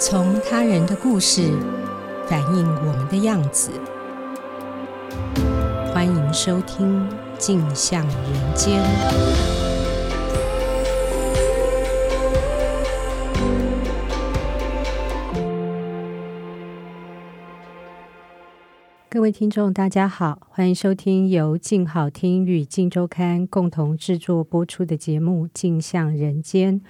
从他人的故事反映我们的样子。欢迎收听《镜像人间》。各位听众，大家好，欢迎收听由静好听与静周刊共同制作播出的节目《镜像人间》。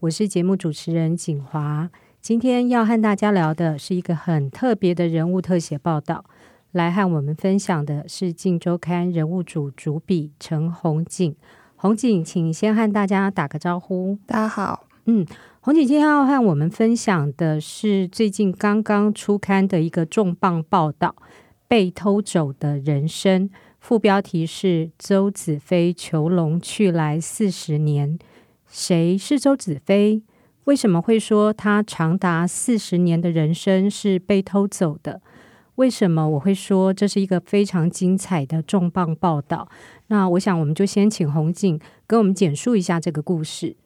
我是节目主持人景华。今天要和大家聊的是一个很特别的人物特写报道。来和我们分享的是《镜周刊》人物组主笔陈红景。红景，请先和大家打个招呼。大家好，嗯，红景今天要和我们分享的是最近刚刚出刊的一个重磅报道。被偷走的人生，副标题是“周子非囚笼去来四十年”。谁是周子非？为什么会说他长达四十年的人生是被偷走的？为什么我会说这是一个非常精彩的重磅报道？那我想，我们就先请宏景跟我们简述一下这个故事。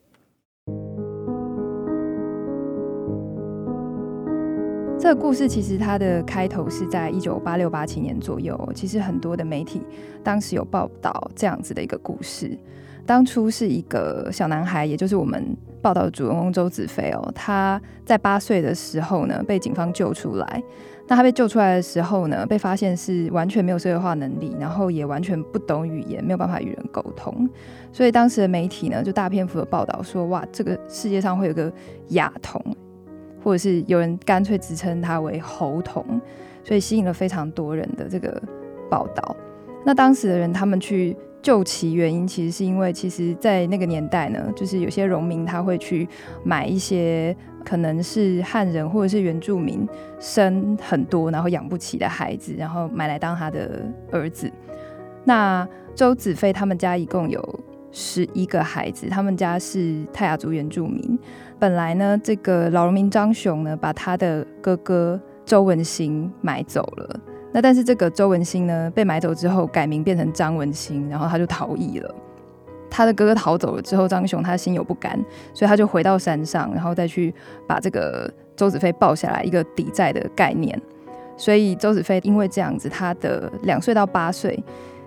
这个故事其实它的开头是在一九八六八七年左右，其实很多的媒体当时有报道这样子的一个故事。当初是一个小男孩，也就是我们报道主人公周子飞哦，他在八岁的时候呢被警方救出来。那他被救出来的时候呢，被发现是完全没有社会化能力，然后也完全不懂语言，没有办法与人沟通。所以当时的媒体呢就大篇幅的报道说，哇，这个世界上会有个亚童。或者是有人干脆自称他为猴童，所以吸引了非常多人的这个报道。那当时的人他们去救其原因，其实是因为，其实，在那个年代呢，就是有些农民他会去买一些可能是汉人或者是原住民生很多然后养不起的孩子，然后买来当他的儿子。那周子非他们家一共有十一个孩子，他们家是泰雅族原住民。本来呢，这个老农民张雄呢，把他的哥哥周文兴买走了。那但是这个周文兴呢，被买走之后改名变成张文兴，然后他就逃逸了。他的哥哥逃走了之后，张雄他心有不甘，所以他就回到山上，然后再去把这个周子飞抱下来，一个抵债的概念。所以周子飞因为这样子，他的两岁到八岁，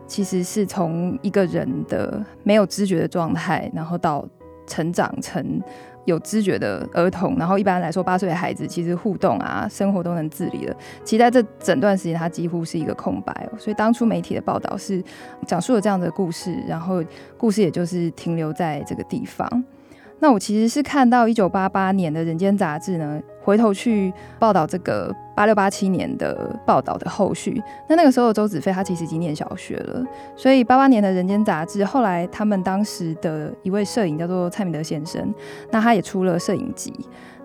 其实是从一个人的没有知觉的状态，然后到成长成。有知觉的儿童，然后一般来说，八岁的孩子其实互动啊，生活都能自理了。其实在这整段时间，他几乎是一个空白。所以当初媒体的报道是讲述了这样的故事，然后故事也就是停留在这个地方。那我其实是看到一九八八年的《人间》杂志呢，回头去报道这个八六八七年的报道的后续。那那个时候，周子非他其实已经念小学了，所以八八年的《人间》杂志后来他们当时的一位摄影叫做蔡明德先生，那他也出了摄影集。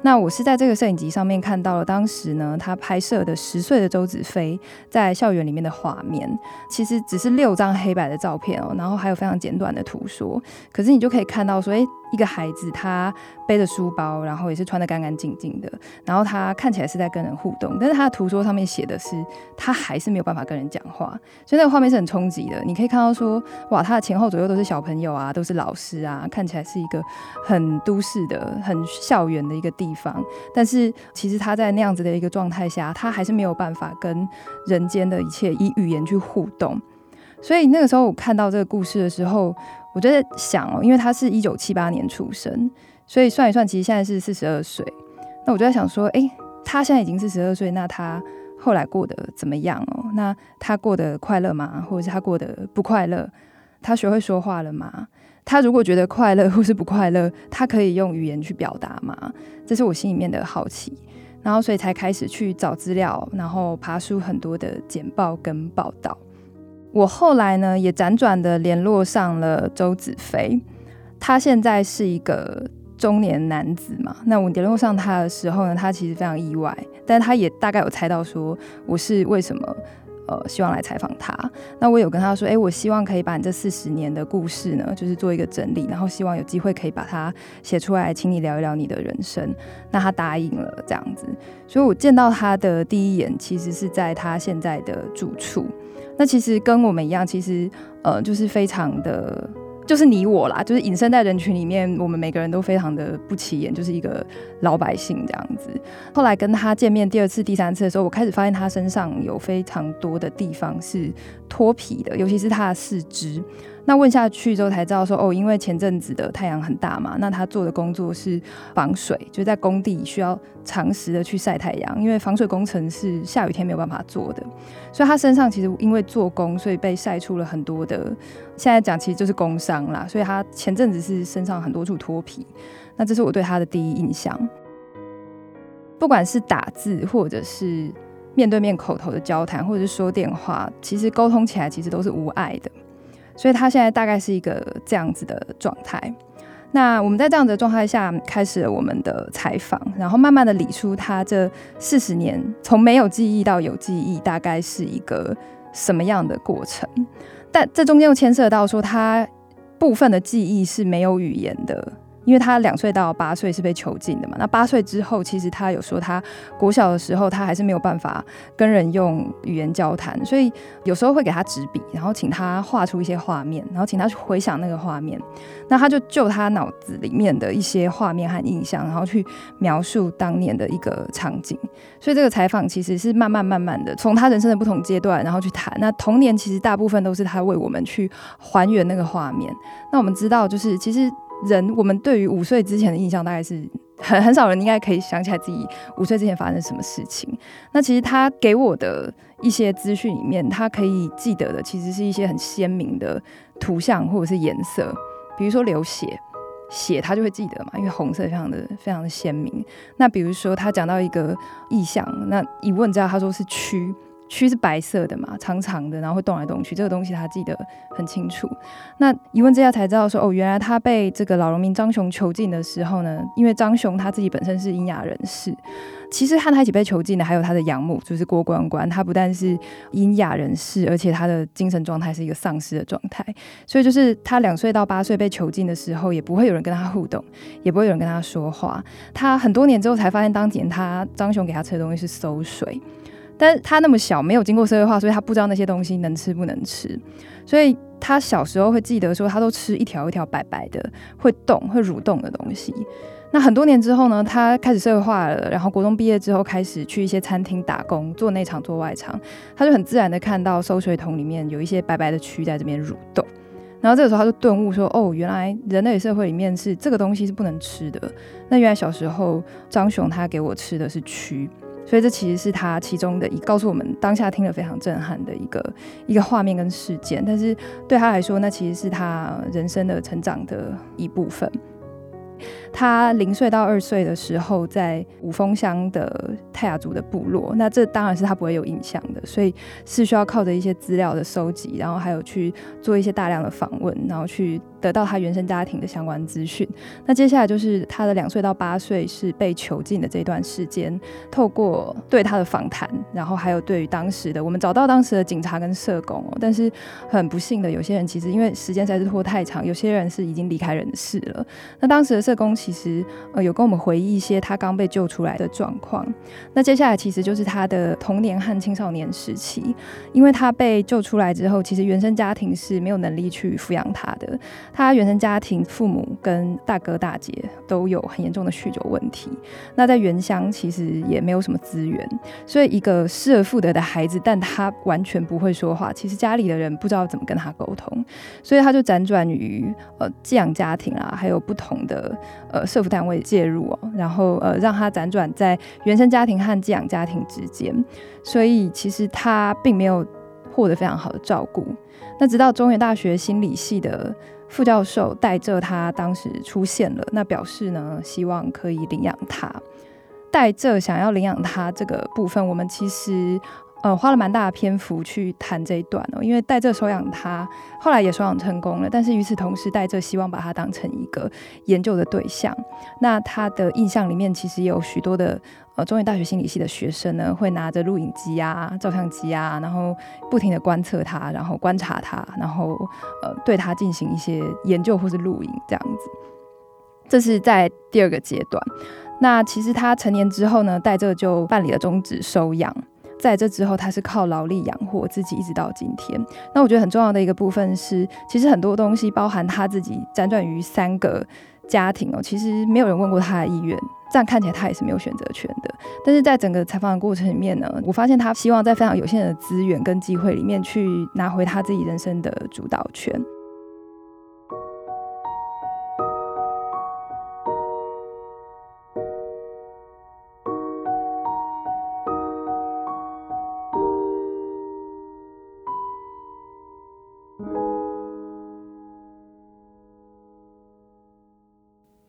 那我是在这个摄影集上面看到了当时呢，他拍摄的十岁的周子非在校园里面的画面，其实只是六张黑白的照片哦，然后还有非常简短的图说，可是你就可以看到说，诶，一个孩子他背着书包，然后也是穿得干干净净的，然后他看起来是在跟人互动，但是他的图说上面写的是他还是没有办法跟人讲话，所以那个画面是很冲击的。你可以看到说，哇，他的前后左右都是小朋友啊，都是老师啊，看起来是一个很都市的、很校园的一个地方，但是其实他在那样子的一个状态下，他还是没有办法跟人间的一切以语言去互动。所以那个时候我看到这个故事的时候，我就在想哦，因为他是一九七八年出生，所以算一算，其实现在是四十二岁。那我就在想说，诶，他现在已经四十二岁，那他后来过得怎么样哦？那他过得快乐吗？或者是他过得不快乐？他学会说话了吗？他如果觉得快乐或是不快乐，他可以用语言去表达吗？这是我心里面的好奇，然后所以才开始去找资料，然后爬书很多的简报跟报道。我后来呢也辗转的联络上了周子飞，他现在是一个中年男子嘛。那我联络上他的时候呢，他其实非常意外，但他也大概有猜到说我是为什么。呃，希望来采访他。那我有跟他说，哎、我希望可以把你这四十年的故事呢，就是做一个整理，然后希望有机会可以把它写出来，请你聊一聊你的人生。那他答应了这样子，所以我见到他的第一眼，其实是在他现在的住处。那其实跟我们一样，其实呃，就是非常的就是你我啦，就是隐身在人群里面，我们每个人都非常的不起眼，就是一个老百姓这样子。后来跟他见面第二次、第三次的时候，我开始发现他身上有非常多的地方是脱皮的，尤其是他的四肢。那问下去之后才知道说，哦，因为前阵子的太阳很大嘛，那他做的工作是防水，就在工地需要长时的去晒太阳，因为防水工程是下雨天没有办法做的，所以他身上其实因为做工，所以被晒出了很多的，现在讲其实就是工伤啦，所以他前阵子是身上很多处脱皮，那这是我对他的第一印象。不管是打字，或者是面对面口头的交谈，或者是说电话，其实沟通起来其实都是无碍的。所以他现在大概是一个这样子的状态。那我们在这样的状态下开始了我们的采访，然后慢慢的理出他这四十年从没有记忆到有记忆，大概是一个什么样的过程。但这中间又牵涉到说，他部分的记忆是没有语言的。因为他两岁到八岁是被囚禁的嘛，那八岁之后，其实他有说他国小的时候，他还是没有办法跟人用语言交谈，所以有时候会给他纸笔，然后请他画出一些画面，然后请他去回想那个画面，那他就就他脑子里面的一些画面和印象，然后去描述当年的一个场景。所以这个采访其实是慢慢慢慢的从他人生的不同阶段，然后去谈。那童年其实大部分都是他为我们去还原那个画面。那我们知道，就是其实。人，我们对于五岁之前的印象，大概是很很少人应该可以想起来自己五岁之前发生什么事情。那其实他给我的一些资讯里面，他可以记得的，其实是一些很鲜明的图像或者是颜色，比如说流血，血他就会记得嘛，因为红色非常的非常的鲜明。那比如说他讲到一个意象，那一问之后他说是蛆。蛆是白色的嘛，长长的，然后会动来动去，这个东西他记得很清楚。那一问之下才知道说，哦，原来他被这个老农民张雄囚禁的时候呢，因为张雄他自己本身是英雅人士，其实和他一起被囚禁的还有他的养母，就是郭关关。他不但是英雅人士，而且他的精神状态是一个丧失的状态。所以就是他两岁到八岁被囚禁的时候，也不会有人跟他互动，也不会有人跟他说话。他很多年之后才发现，当年他张雄给他吃的东西是馊水。但是他那么小，没有经过社会化，所以他不知道那些东西能吃不能吃。所以他小时候会记得说，他都吃一条一条白白的、会动、会蠕动的东西。那很多年之后呢，他开始社会化了，然后国中毕业之后开始去一些餐厅打工，做内场做外场，他就很自然的看到收水桶里面有一些白白的蛆在这边蠕动。然后这个时候他就顿悟说：“哦，原来人类社会里面是这个东西是不能吃的。那原来小时候张雄他给我吃的是蛆。”所以这其实是他其中的一告诉我们当下听了非常震撼的一个一个画面跟事件，但是对他来说，那其实是他人生的成长的一部分。他零岁到二岁的时候，在五峰乡的泰雅族的部落，那这当然是他不会有印象的，所以是需要靠着一些资料的收集，然后还有去做一些大量的访问，然后去得到他原生家庭的相关资讯。那接下来就是他的两岁到八岁是被囚禁的这段时间，透过对他的访谈，然后还有对于当时的我们找到当时的警察跟社工，但是很不幸的，有些人其实因为时间实在是拖太长，有些人是已经离开人世了。那当时的社工。其实呃有跟我们回忆一些他刚被救出来的状况。那接下来其实就是他的童年和青少年时期，因为他被救出来之后，其实原生家庭是没有能力去抚养他的。他原生家庭父母跟大哥大姐都有很严重的酗酒问题。那在原乡其实也没有什么资源，所以一个失而复得的孩子，但他完全不会说话。其实家里的人不知道怎么跟他沟通，所以他就辗转于呃寄养家庭啊，还有不同的。呃，社福单位介入哦，然后呃，让他辗转在原生家庭和寄养家庭之间，所以其实他并没有获得非常好的照顾。那直到中原大学心理系的副教授戴浙他当时出现了，那表示呢，希望可以领养他。戴浙想要领养他这个部分，我们其实。呃，花了蛮大的篇幅去谈这一段哦，因为戴这收养他，后来也收养成功了。但是与此同时，戴这希望把他当成一个研究的对象。那他的印象里面，其实有许多的呃中原大学心理系的学生呢，会拿着录影机啊、照相机啊，然后不停地观测他，然后观察他，然后呃对他进行一些研究或是录影这样子。这是在第二个阶段。那其实他成年之后呢，戴这就办理了终止收养。在这之后，他是靠劳力养活自己，一直到今天。那我觉得很重要的一个部分是，其实很多东西包含他自己辗转于三个家庭哦，其实没有人问过他的意愿，这样看起来他也是没有选择权的。但是在整个采访的过程里面呢，我发现他希望在非常有限的资源跟机会里面去拿回他自己人生的主导权。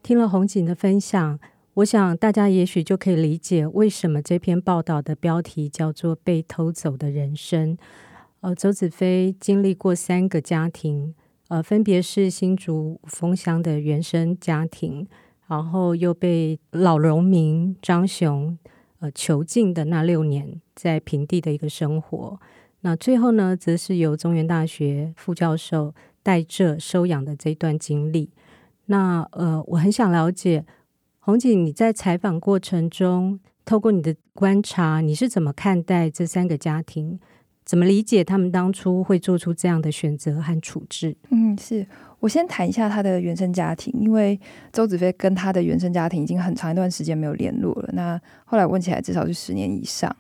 听了红景的分享，我想大家也许就可以理解为什么这篇报道的标题叫做《被偷走的人生》。呃，周子飞经历过三个家庭，呃，分别是新竹五峰乡的原生家庭，然后又被老农民张雄呃囚禁的那六年在平地的一个生活。那最后呢，则是由中原大学副教授带着收养的这段经历。那呃，我很想了解红景，你在采访过程中，透过你的观察，你是怎么看待这三个家庭？怎么理解他们当初会做出这样的选择和处置？嗯，是我先谈一下他的原生家庭，因为周子飞跟他的原生家庭已经很长一段时间没有联络了。那后来问起来，至少是十年以上。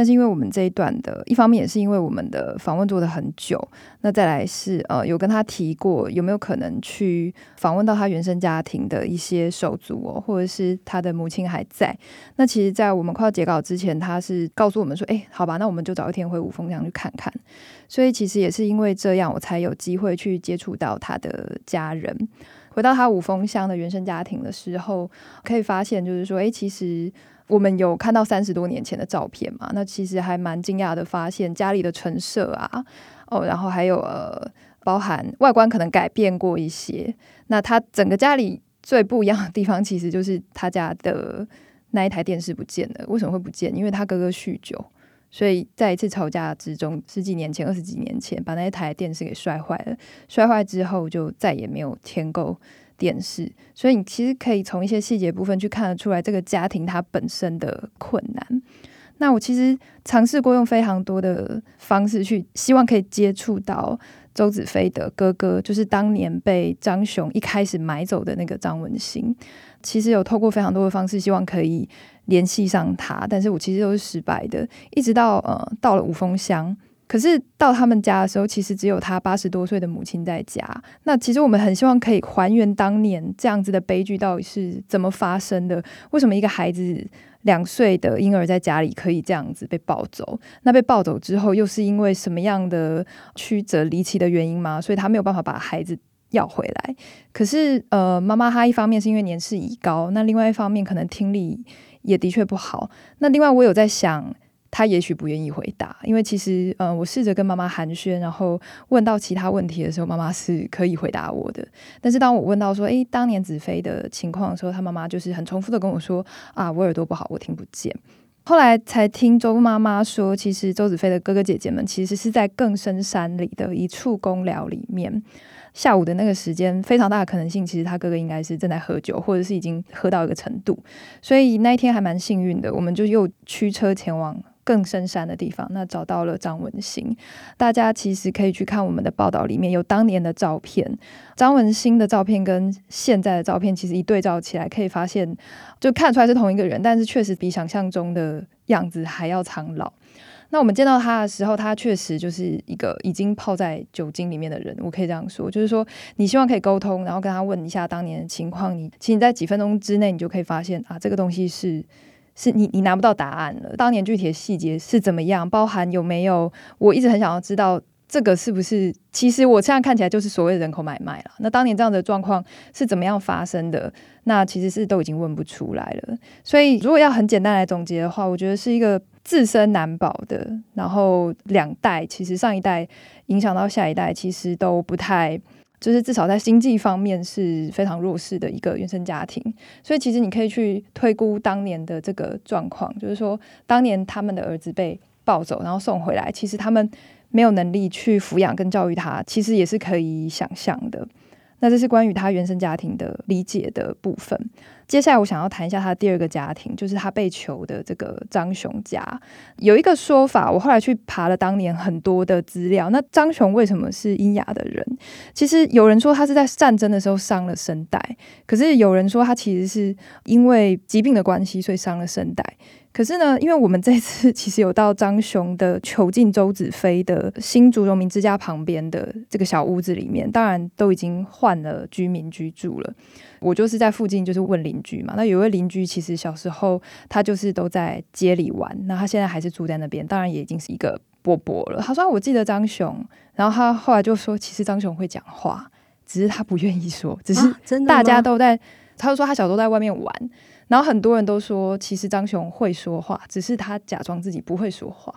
但是因为我们这一段的一方面也是因为我们的访问做得很久，那再来是呃有跟他提过有没有可能去访问到他原生家庭的一些手足哦，或者是他的母亲还在。那其实，在我们快要截稿之前，他是告诉我们说：“哎，好吧，那我们就找一天回五峰乡去看看。”所以其实也是因为这样，我才有机会去接触到他的家人。回到他五峰乡的原生家庭的时候，可以发现就是说，哎，其实。我们有看到三十多年前的照片嘛？那其实还蛮惊讶的，发现家里的陈设啊，哦，然后还有呃，包含外观可能改变过一些。那他整个家里最不一样的地方，其实就是他家的那一台电视不见了。为什么会不见？因为他哥哥酗酒，所以在一次吵架之中，十几年前、二十几年前，把那一台电视给摔坏了。摔坏之后，就再也没有添购。电视，所以你其实可以从一些细节部分去看得出来，这个家庭它本身的困难。那我其实尝试过用非常多的方式去，希望可以接触到周子飞的哥哥，就是当年被张雄一开始买走的那个张文兴。其实有透过非常多的方式，希望可以联系上他，但是我其实都是失败的。一直到呃到了五峰乡。可是到他们家的时候，其实只有他八十多岁的母亲在家。那其实我们很希望可以还原当年这样子的悲剧到底是怎么发生的？为什么一个孩子两岁的婴儿在家里可以这样子被抱走？那被抱走之后，又是因为什么样的曲折离奇的原因吗？所以他没有办法把孩子要回来。可是呃，妈妈她一方面是因为年事已高，那另外一方面可能听力也的确不好。那另外我有在想。他也许不愿意回答，因为其实，嗯、我试着跟妈妈寒暄，然后问到其他问题的时候，妈妈是可以回答我的。但是当我问到说，诶，当年子非的情况的时候，他妈妈就是很重复的跟我说，啊，我耳朵不好，我听不见。后来才听周妈妈说，其实周子飞的哥哥姐姐们其实是在更深山里的一处公寮里面，下午的那个时间，非常大的可能性，其实他哥哥应该是正在喝酒，或者是已经喝到一个程度。所以那一天还蛮幸运的，我们就又驱车前往。更深山的地方，那找到了张文兴。大家其实可以去看我们的报道，里面有当年的照片。张文兴的照片跟现在的照片其实一对照起来，可以发现就看出来是同一个人，但是确实比想象中的样子还要苍老。那我们见到他的时候，他确实就是一个已经泡在酒精里面的人。我可以这样说，就是说你希望可以沟通，然后跟他问一下当年的情况，你其实你在几分钟之内，你就可以发现啊，这个东西是。是你，你拿不到答案了。当年具体的细节是怎么样？包含有没有？我一直很想要知道这个是不是？其实我现在看起来就是所谓的人口买卖了。那当年这样的状况是怎么样发生的？那其实是都已经问不出来了。所以如果要很简单来总结的话，我觉得是一个自身难保的。然后两代其实上一代影响到下一代，其实都不太。就是至少在经济方面是非常弱势的一个原生家庭，所以其实你可以去推估当年的这个状况，就是说当年他们的儿子被抱走，然后送回来，其实他们没有能力去抚养跟教育他，其实也是可以想象的。那这是关于他原生家庭的理解的部分。接下来我想要谈一下他第二个家庭，就是他被囚的这个张雄家。有一个说法，我后来去爬了当年很多的资料。那张雄为什么是英亚的人？其实有人说他是在战争的时候伤了声带，可是有人说他其实是因为疾病的关系，所以伤了声带。可是呢，因为我们这次其实有到张雄的囚禁周子飞的新竹荣民之家旁边的这个小屋子里面，当然都已经换了居民居住了。我就是在附近，就是问邻居嘛。那有一位邻居，其实小时候他就是都在街里玩，那他现在还是住在那边，当然也已经是一个伯伯了。他说：“我记得张雄。”然后他后来就说：“其实张雄会讲话，只是他不愿意说，只是大家都在。啊”他就说他小时候在外面玩。然后很多人都说，其实张雄会说话，只是他假装自己不会说话。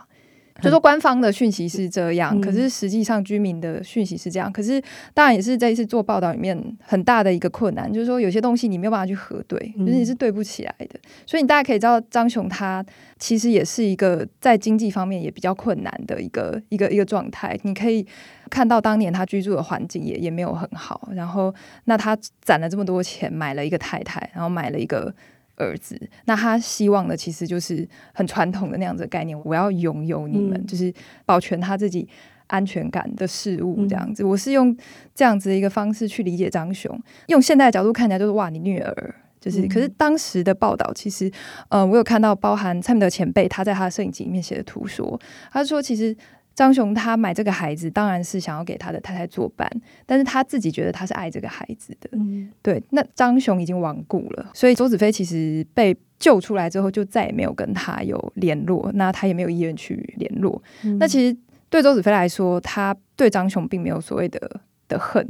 就说官方的讯息是这样，嗯、可是实际上居民的讯息是这样。可是当然也是这一次做报道里面很大的一个困难，就是说有些东西你没有办法去核对，就是你是对不起来的。嗯、所以你大家可以知道，张雄他其实也是一个在经济方面也比较困难的一个一个一个状态。你可以看到当年他居住的环境也也没有很好。然后那他攒了这么多钱买了一个太太，然后买了一个。儿子，那他希望的其实就是很传统的那样子的概念，我要拥有你们，嗯、就是保全他自己安全感的事物这样子。嗯、我是用这样子的一个方式去理解张雄，用现代的角度看起来就是哇，你虐儿，就是。嗯、可是当时的报道其实，呃，我有看到包含蔡明德前辈他在他的摄影集里面写的图说，他说其实。张雄他买这个孩子，当然是想要给他的太太作伴，但是他自己觉得他是爱这个孩子的。嗯、对，那张雄已经亡故了，所以周子飞其实被救出来之后，就再也没有跟他有联络，那他也没有意愿去联络。嗯、那其实对周子飞来说，他对张雄并没有所谓的的恨。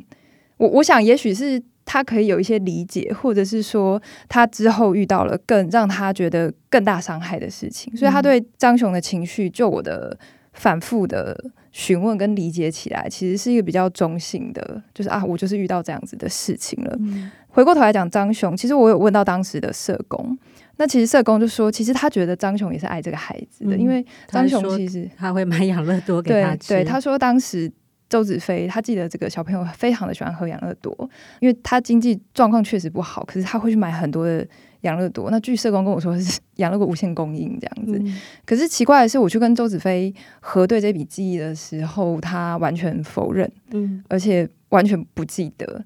我我想，也许是他可以有一些理解，或者是说他之后遇到了更让他觉得更大伤害的事情，所以他对张雄的情绪，就我的。反复的询问跟理解起来，其实是一个比较中性的，就是啊，我就是遇到这样子的事情了。嗯、回过头来讲张雄，其实我有问到当时的社工，那其实社工就说，其实他觉得张雄也是爱这个孩子的，嗯、因为张雄其实他，他会买养乐多给他吃。对，对，他说当时周子飞他记得这个小朋友非常的喜欢喝养乐多，因为他经济状况确实不好，可是他会去买很多的。养乐多，那据社工跟我说是 养乐多无限供应这样子。嗯、可是奇怪的是，我去跟周子飞核对这笔记忆的时候，他完全否认，嗯，而且完全不记得。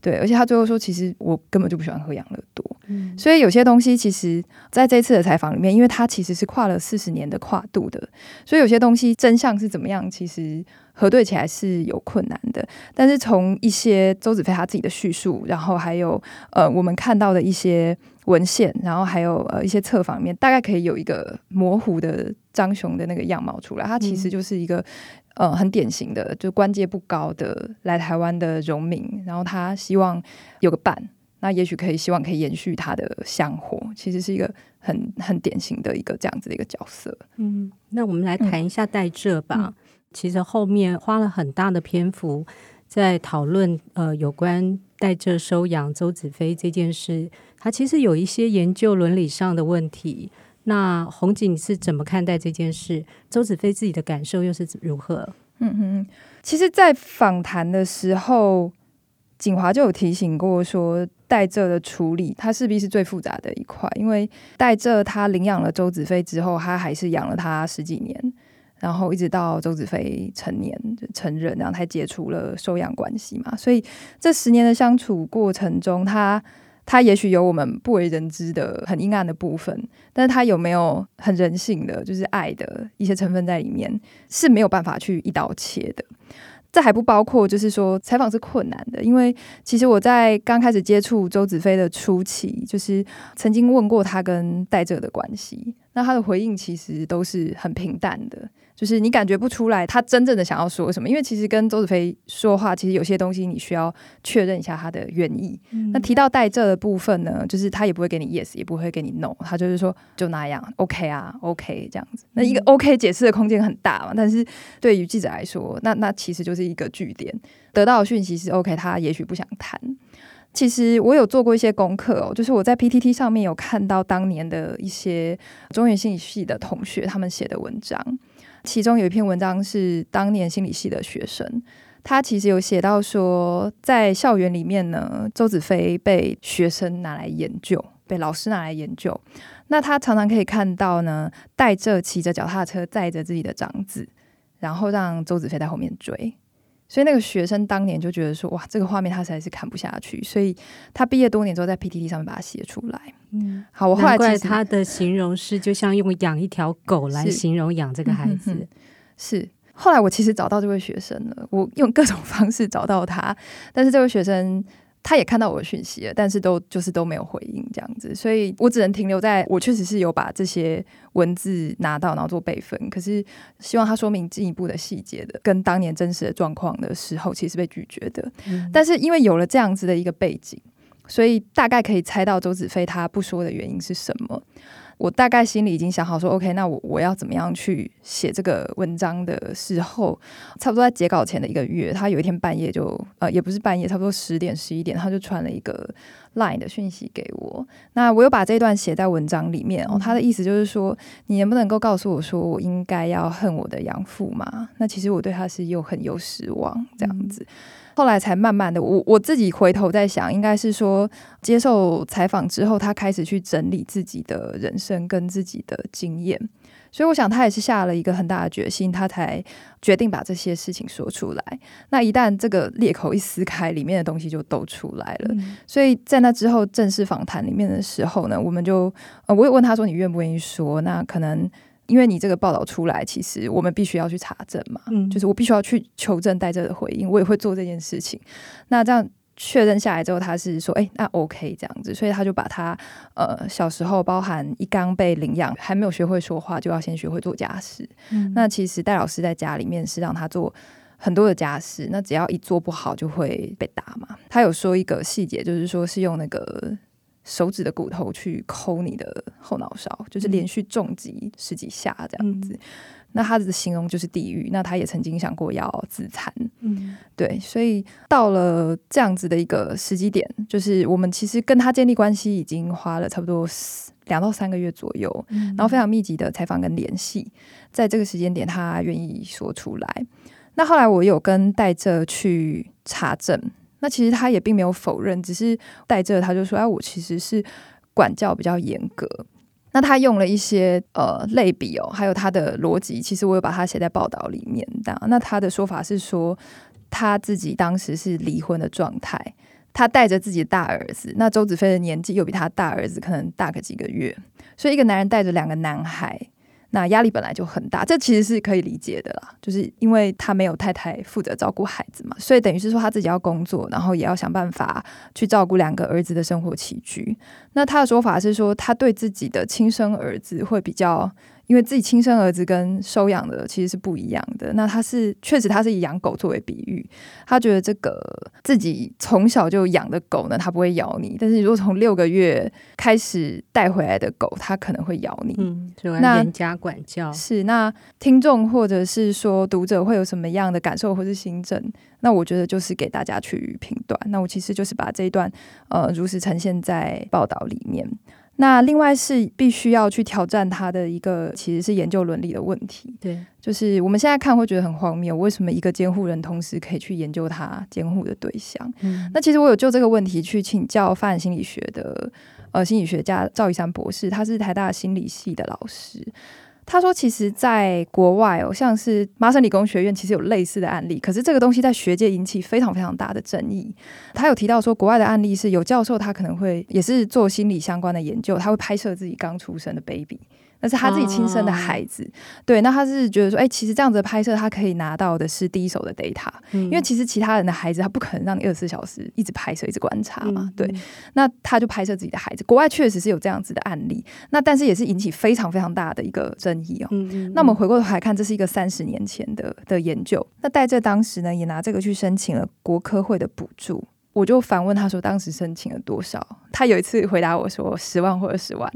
对，而且他最后说，其实我根本就不喜欢喝养乐多。嗯，所以有些东西其实在这次的采访里面，因为他其实是跨了四十年的跨度的，所以有些东西真相是怎么样，其实核对起来是有困难的。但是从一些周子飞他自己的叙述，然后还有呃我们看到的一些。文献，然后还有呃一些侧访里面，大概可以有一个模糊的张雄的那个样貌出来。他其实就是一个、嗯、呃很典型的，就官阶不高的来台湾的荣民，然后他希望有个伴，那也许可以希望可以延续他的香火。其实是一个很很典型的一个这样子的一个角色。嗯，那我们来谈一下代蔗吧。嗯、其实后面花了很大的篇幅在讨论呃有关代蔗收养周子非这件事。他其实有一些研究伦理上的问题。那红景是怎么看待这件事？周子飞自己的感受又是如何？嗯嗯，其实，在访谈的时候，景华就有提醒过说，代蔗的处理，它势必是最复杂的一块，因为代蔗他领养了周子飞之后，他还是养了他十几年，然后一直到周子飞成年成人，然后才解除了收养关系嘛。所以这十年的相处过程中，他。他也许有我们不为人知的很阴暗的部分，但是他有没有很人性的，就是爱的一些成分在里面，是没有办法去一刀切的。这还不包括，就是说采访是困难的，因为其实我在刚开始接触周子非的初期，就是曾经问过他跟代蔗的关系，那他的回应其实都是很平淡的。就是你感觉不出来他真正的想要说什么，因为其实跟周子飞说话，其实有些东西你需要确认一下他的原意。嗯、那提到代这的部分呢，就是他也不会给你 yes，也不会给你 no，他就是说就那样，OK 啊，OK 这样子。那一个 OK 解释的空间很大嘛，但是对于记者来说，那那其实就是一个据点，得到的讯息是 OK，他也许不想谈。其实我有做过一些功课哦，就是我在 PTT 上面有看到当年的一些中原心理系的同学他们写的文章。其中有一篇文章是当年心理系的学生，他其实有写到说，在校园里面呢，周子飞被学生拿来研究，被老师拿来研究。那他常常可以看到呢，带着骑着脚踏车载着自己的长子，然后让周子飞在后面追。所以那个学生当年就觉得说，哇，这个画面他实在是看不下去，所以他毕业多年之后在 PTT 上面把它写出来。嗯，好，我后来怪他的形容是就像用养一条狗来形容养这个孩子。是，是，后来我其实找到这位学生了，我用各种 方式找到他，但是这位学生。他也看到我的讯息了，但是都就是都没有回应这样子，所以我只能停留在我确实是有把这些文字拿到，然后做备份。可是希望他说明进一步的细节的，跟当年真实的状况的时候，其实是被拒绝的。嗯。但是因为有了这样子的一个背景，所以大概可以猜到周子飞他不说的原因是什么。我大概心里已经想好说，OK，那我我要怎么样去写这个文章的时候，差不多在截稿前的一个月，他有一天半夜就呃，也不是半夜，差不多十点十一点，他就传了一个 Line 的讯息给我。那我又把这段写在文章里面哦，他的意思就是说，你能不能够告诉我说，我应该要恨我的养父吗？那其实我对他是又恨又失望这样子。后来才慢慢的，我我自己回头在想，应该是说接受采访之后，他开始去整理自己的人生跟自己的经验，所以我想他也是下了一个很大的决心，他才决定把这些事情说出来。那一旦这个裂口一撕开，里面的东西就都出来了。嗯、所以在那之后正式访谈里面的时候呢，我们就呃，我也问他说：“你愿不愿意说？”那可能。因为你这个报道出来，其实我们必须要去查证嘛，嗯，就是我必须要去求证戴哲的回应，我也会做这件事情。那这样确认下来之后，他是说，哎，那 OK 这样子，所以他就把他呃小时候包含一刚被领养，还没有学会说话，就要先学会做家事。嗯，那其实戴老师在家里面是让他做很多的家事，那只要一做不好就会被打嘛。他有说一个细节，就是说是用那个。手指的骨头去抠你的后脑勺，就是连续重击十几下这样子。嗯、那他的形容就是地狱。那他也曾经想过要自残。嗯，对。所以到了这样子的一个时机点，就是我们其实跟他建立关系已经花了差不多两到三个月左右，嗯、然后非常密集的采访跟联系。在这个时间点，他愿意说出来。那后来我有跟戴哲去查证。那其实他也并没有否认，只是带着他就说：“哎，我其实是管教比较严格。”那他用了一些呃类比哦，还有他的逻辑，其实我有把它写在报道里面的。那他的说法是说，他自己当时是离婚的状态，他带着自己的大儿子，那周子飞的年纪又比他大儿子可能大个几个月，所以一个男人带着两个男孩。那压力本来就很大，这其实是可以理解的啦，就是因为他没有太太负责照顾孩子嘛，所以等于是说他自己要工作，然后也要想办法去照顾两个儿子的生活起居。那他的说法是说，他对自己的亲生儿子会比较。因为自己亲生儿子跟收养的其实是不一样的。那他是确实他是以养狗作为比喻，他觉得这个自己从小就养的狗呢，它不会咬你。但是如果从六个月开始带回来的狗，它可能会咬你。嗯，那严加管教是。那听众或者是说读者会有什么样的感受或是心证？那我觉得就是给大家去评断。那我其实就是把这一段呃如实呈现在报道里面。那另外是必须要去挑战他的一个，其实是研究伦理的问题。对，就是我们现在看会觉得很荒谬，为什么一个监护人同时可以去研究他监护的对象？嗯，那其实我有就这个问题去请教发展心理学的呃心理学家赵一山博士，他是台大心理系的老师。他说：“其实，在国外哦，像是麻省理工学院，其实有类似的案例。可是这个东西在学界引起非常非常大的争议。他有提到说，国外的案例是有教授，他可能会也是做心理相关的研究，他会拍摄自己刚出生的 baby。”那是他自己亲生的孩子，哦、对，那他是觉得说，哎、欸，其实这样子的拍摄，他可以拿到的是第一手的 data，、嗯、因为其实其他人的孩子，他不可能让你二十四小时一直拍摄、一直观察嘛，嗯、对。那他就拍摄自己的孩子，国外确实是有这样子的案例，那但是也是引起非常非常大的一个争议哦。那我们回过头来看，这是一个三十年前的的研究，那戴这当时呢，也拿这个去申请了国科会的补助，我就反问他说，当时申请了多少？他有一次回答我说，十万或二十万。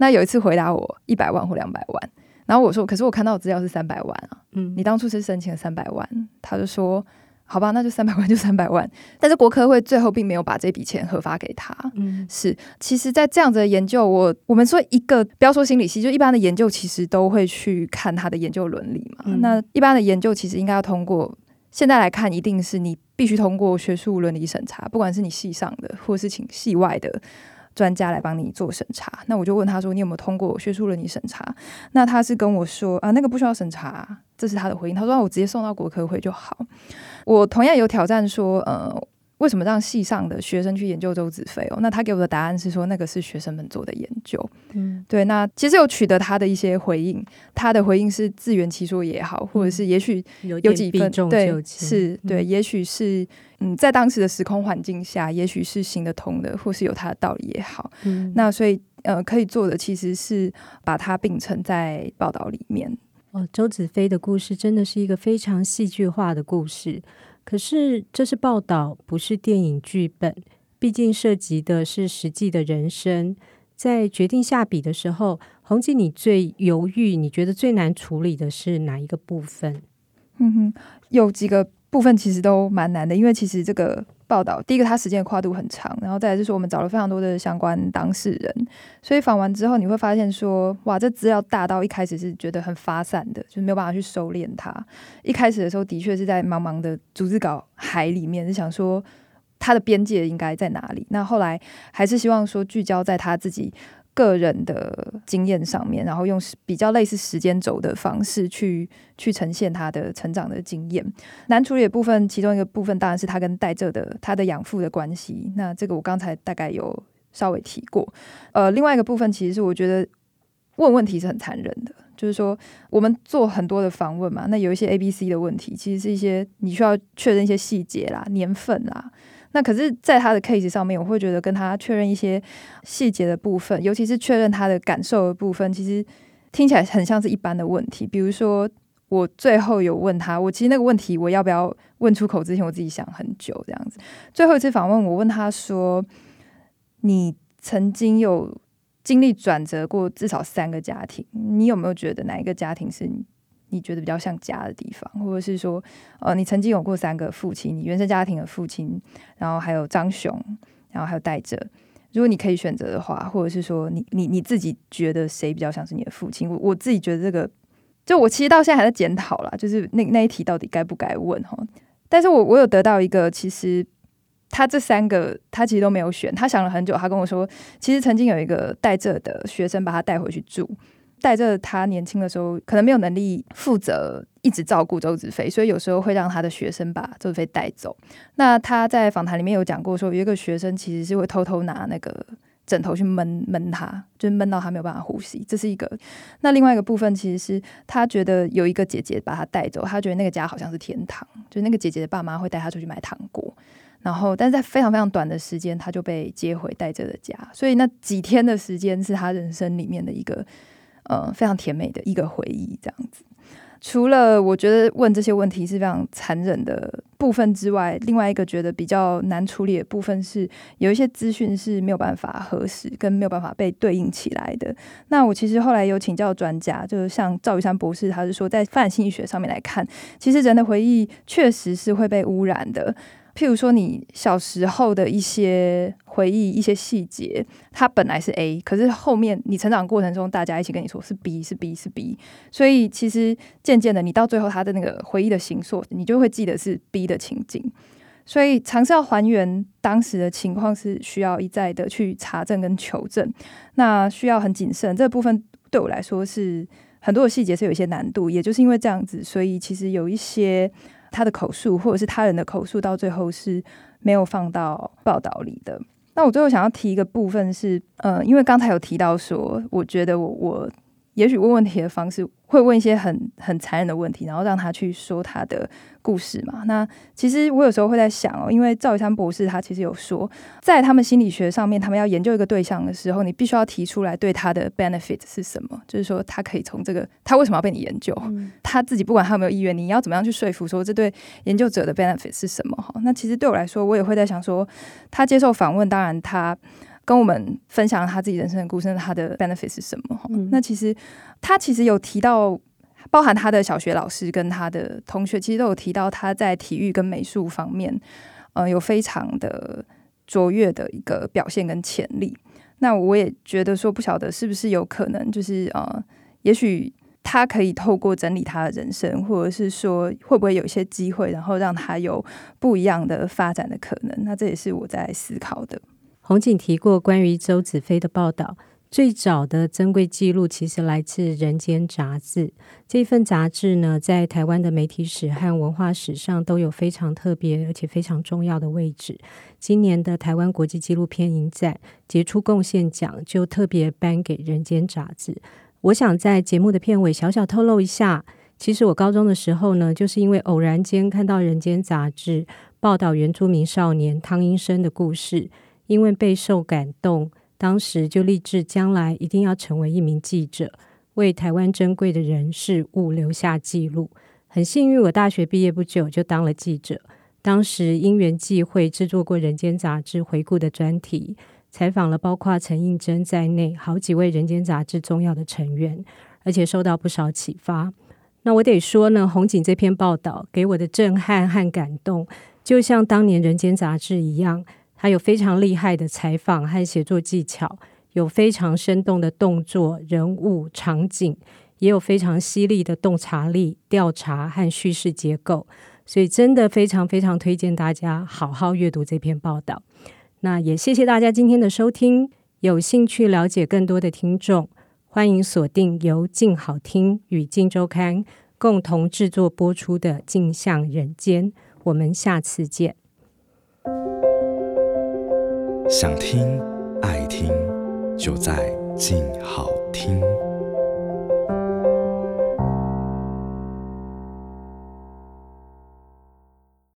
那有一次回答我一百万或两百万，然后我说，可是我看到的资料是三百万啊，嗯，你当初是申请了三百万，他就说，好吧，那就三百万就三百万，但是国科会最后并没有把这笔钱核发给他，嗯，是，其实，在这样子的研究，我我们说一个不要说心理系，就一般的研究，其实都会去看他的研究伦理嘛，嗯，那一般的研究其实应该要通过，现在来看，一定是你必须通过学术伦理审查，不管是你系上的，或是请系外的。专家来帮你做审查。那我就问他说：“你有没有通过学术伦理审查？”那他是跟我说：“啊，那个不需要审查。”这是他的回应。他说：“我直接送到国科会就好。”我同样有挑战说：“呃。”为什么让系上的学生去研究周子飞哦？那他给我的答案是说，那个是学生们做的研究。嗯，对。那其实有取得他的一些回应，他的回应是自圆其说也好，或者是也许有几分对，是对，也许是嗯，在当时的时空环境下，也许是行得通的，或是有他的道理也好。嗯，那所以呃，可以做的其实是把它并成在报道里面。哦，周子飞的故事真的是一个非常戏剧化的故事。可是这是报道，不是电影剧本。毕竟涉及的是实际的人生。在决定下笔的时候，红姐，你最犹豫，你觉得最难处理的是哪一个部分？嗯哼，有几个部分其实都蛮难的，因为其实这个。报道第一个，它时间跨度很长，然后再来就是我们找了非常多的相关当事人，所以访完之后你会发现说，哇，这资料大到一开始是觉得很发散的，就是没有办法去收敛它。一开始的时候，的确是在茫茫的逐字稿海里面，是想说它的边界应该在哪里。那后来还是希望说聚焦在他自己。个人的经验上面，然后用比较类似时间轴的方式去去呈现他的成长的经验。难处理部分，其中一个部分当然是他跟戴这的他的养父的关系。那这个我刚才大概有稍微提过。呃，另外一个部分其实是我觉得问问题是很残忍的，就是说我们做很多的访问嘛，那有一些 A、B、C 的问题，其实是一些你需要确认一些细节啦、年份啦。那可是，在他的 case 上面，我会觉得跟他确认一些细节的部分，尤其是确认他的感受的部分，其实听起来很像是一般的问题。比如说，我最后有问他，我其实那个问题我要不要问出口之前，我自己想很久这样子。最后一次访问，我问他说：“你曾经有经历转折过至少三个家庭，你有没有觉得哪一个家庭是你你？”觉得比较像家的地方，或者是说，呃，你曾经有过三个父亲，你原生家庭的父亲，然后还有张雄，然后还有戴哲。如果你可以选择的话，或者是说你，你你你自己觉得谁比较像是你的父亲？我我自己觉得这个，就我其实到现在还在检讨啦，就是那那一题到底该不该问哈。但是我我有得到一个，其实他这三个他其实都没有选，他想了很久，他跟我说，其实曾经有一个戴哲的学生把他带回去住。带着他年轻的时候，可能没有能力负责一直照顾周子飞，所以有时候会让他的学生把周子飞带走。那他在访谈里面有讲过，说有一个学生其实是会偷偷拿那个枕头去闷闷他，就闷到他没有办法呼吸。这是一个。那另外一个部分，其实是他觉得有一个姐姐把他带走，他觉得那个家好像是天堂，就是那个姐姐的爸妈会带他出去买糖果，然后但是在非常非常短的时间，他就被接回带着的家。所以那几天的时间是他人生里面的一个。呃，非常甜美的一个回忆，这样子。除了我觉得问这些问题是非常残忍的部分之外，另外一个觉得比较难处理的部分是，有一些资讯是没有办法核实跟没有办法被对应起来的。那我其实后来有请教专家，就是像赵玉山博士，他是说在发展心理学上面来看，其实人的回忆确实是会被污染的。譬如说，你小时候的一些回忆、一些细节，它本来是 A，可是后面你成长过程中，大家一起跟你说是 B，是 B，是 B，所以其实渐渐的，你到最后他的那个回忆的形塑，你就会记得是 B 的情景。所以尝试要还原当时的情况，是需要一再的去查证跟求证，那需要很谨慎。这部分对我来说是很多的细节是有一些难度，也就是因为这样子，所以其实有一些。他的口述或者是他人的口述，到最后是没有放到报道里的。那我最后想要提一个部分是，呃，因为刚才有提到说，我觉得我我。也许问问题的方式会问一些很很残忍的问题，然后让他去说他的故事嘛。那其实我有时候会在想哦，因为赵一山博士他其实有说，在他们心理学上面，他们要研究一个对象的时候，你必须要提出来对他的 benefit 是什么，就是说他可以从这个他为什么要被你研究，嗯、他自己不管他有没有意愿，你要怎么样去说服说这对研究者的 benefit 是什么哈？那其实对我来说，我也会在想说，他接受访问，当然他。跟我们分享他自己人生的故事，他的 benefit 是什么？嗯、那其实他其实有提到，包含他的小学老师跟他的同学，其实都有提到他在体育跟美术方面，呃，有非常的卓越的一个表现跟潜力。那我也觉得说，不晓得是不是有可能，就是呃，也许他可以透过整理他的人生，或者是说会不会有一些机会，然后让他有不一样的发展的可能。那这也是我在思考的。红景提过关于周子非的报道。最早的珍贵记录其实来自《人间》杂志。这份杂志呢，在台湾的媒体史和文化史上都有非常特别而且非常重要的位置。今年的台湾国际纪录片影展杰出贡献奖就特别颁给《人间》杂志。我想在节目的片尾小小透露一下，其实我高中的时候呢，就是因为偶然间看到《人间》杂志报道原住民少年汤英生的故事，因为备受感动。当时就立志，将来一定要成为一名记者，为台湾珍贵的人事物留下记录。很幸运，我大学毕业不久就当了记者。当时因缘际会制作过《人间》杂志回顾的专题，采访了包括陈映真在内好几位《人间》杂志重要的成员，而且受到不少启发。那我得说呢，红警这篇报道给我的震撼和感动，就像当年《人间》杂志一样。他有非常厉害的采访和写作技巧，有非常生动的动作、人物、场景，也有非常犀利的洞察力、调查和叙事结构。所以，真的非常非常推荐大家好好阅读这篇报道。那也谢谢大家今天的收听。有兴趣了解更多的听众，欢迎锁定由静好听与静周刊共同制作播出的《镜像人间》。我们下次见。想听、爱听，就在静好听。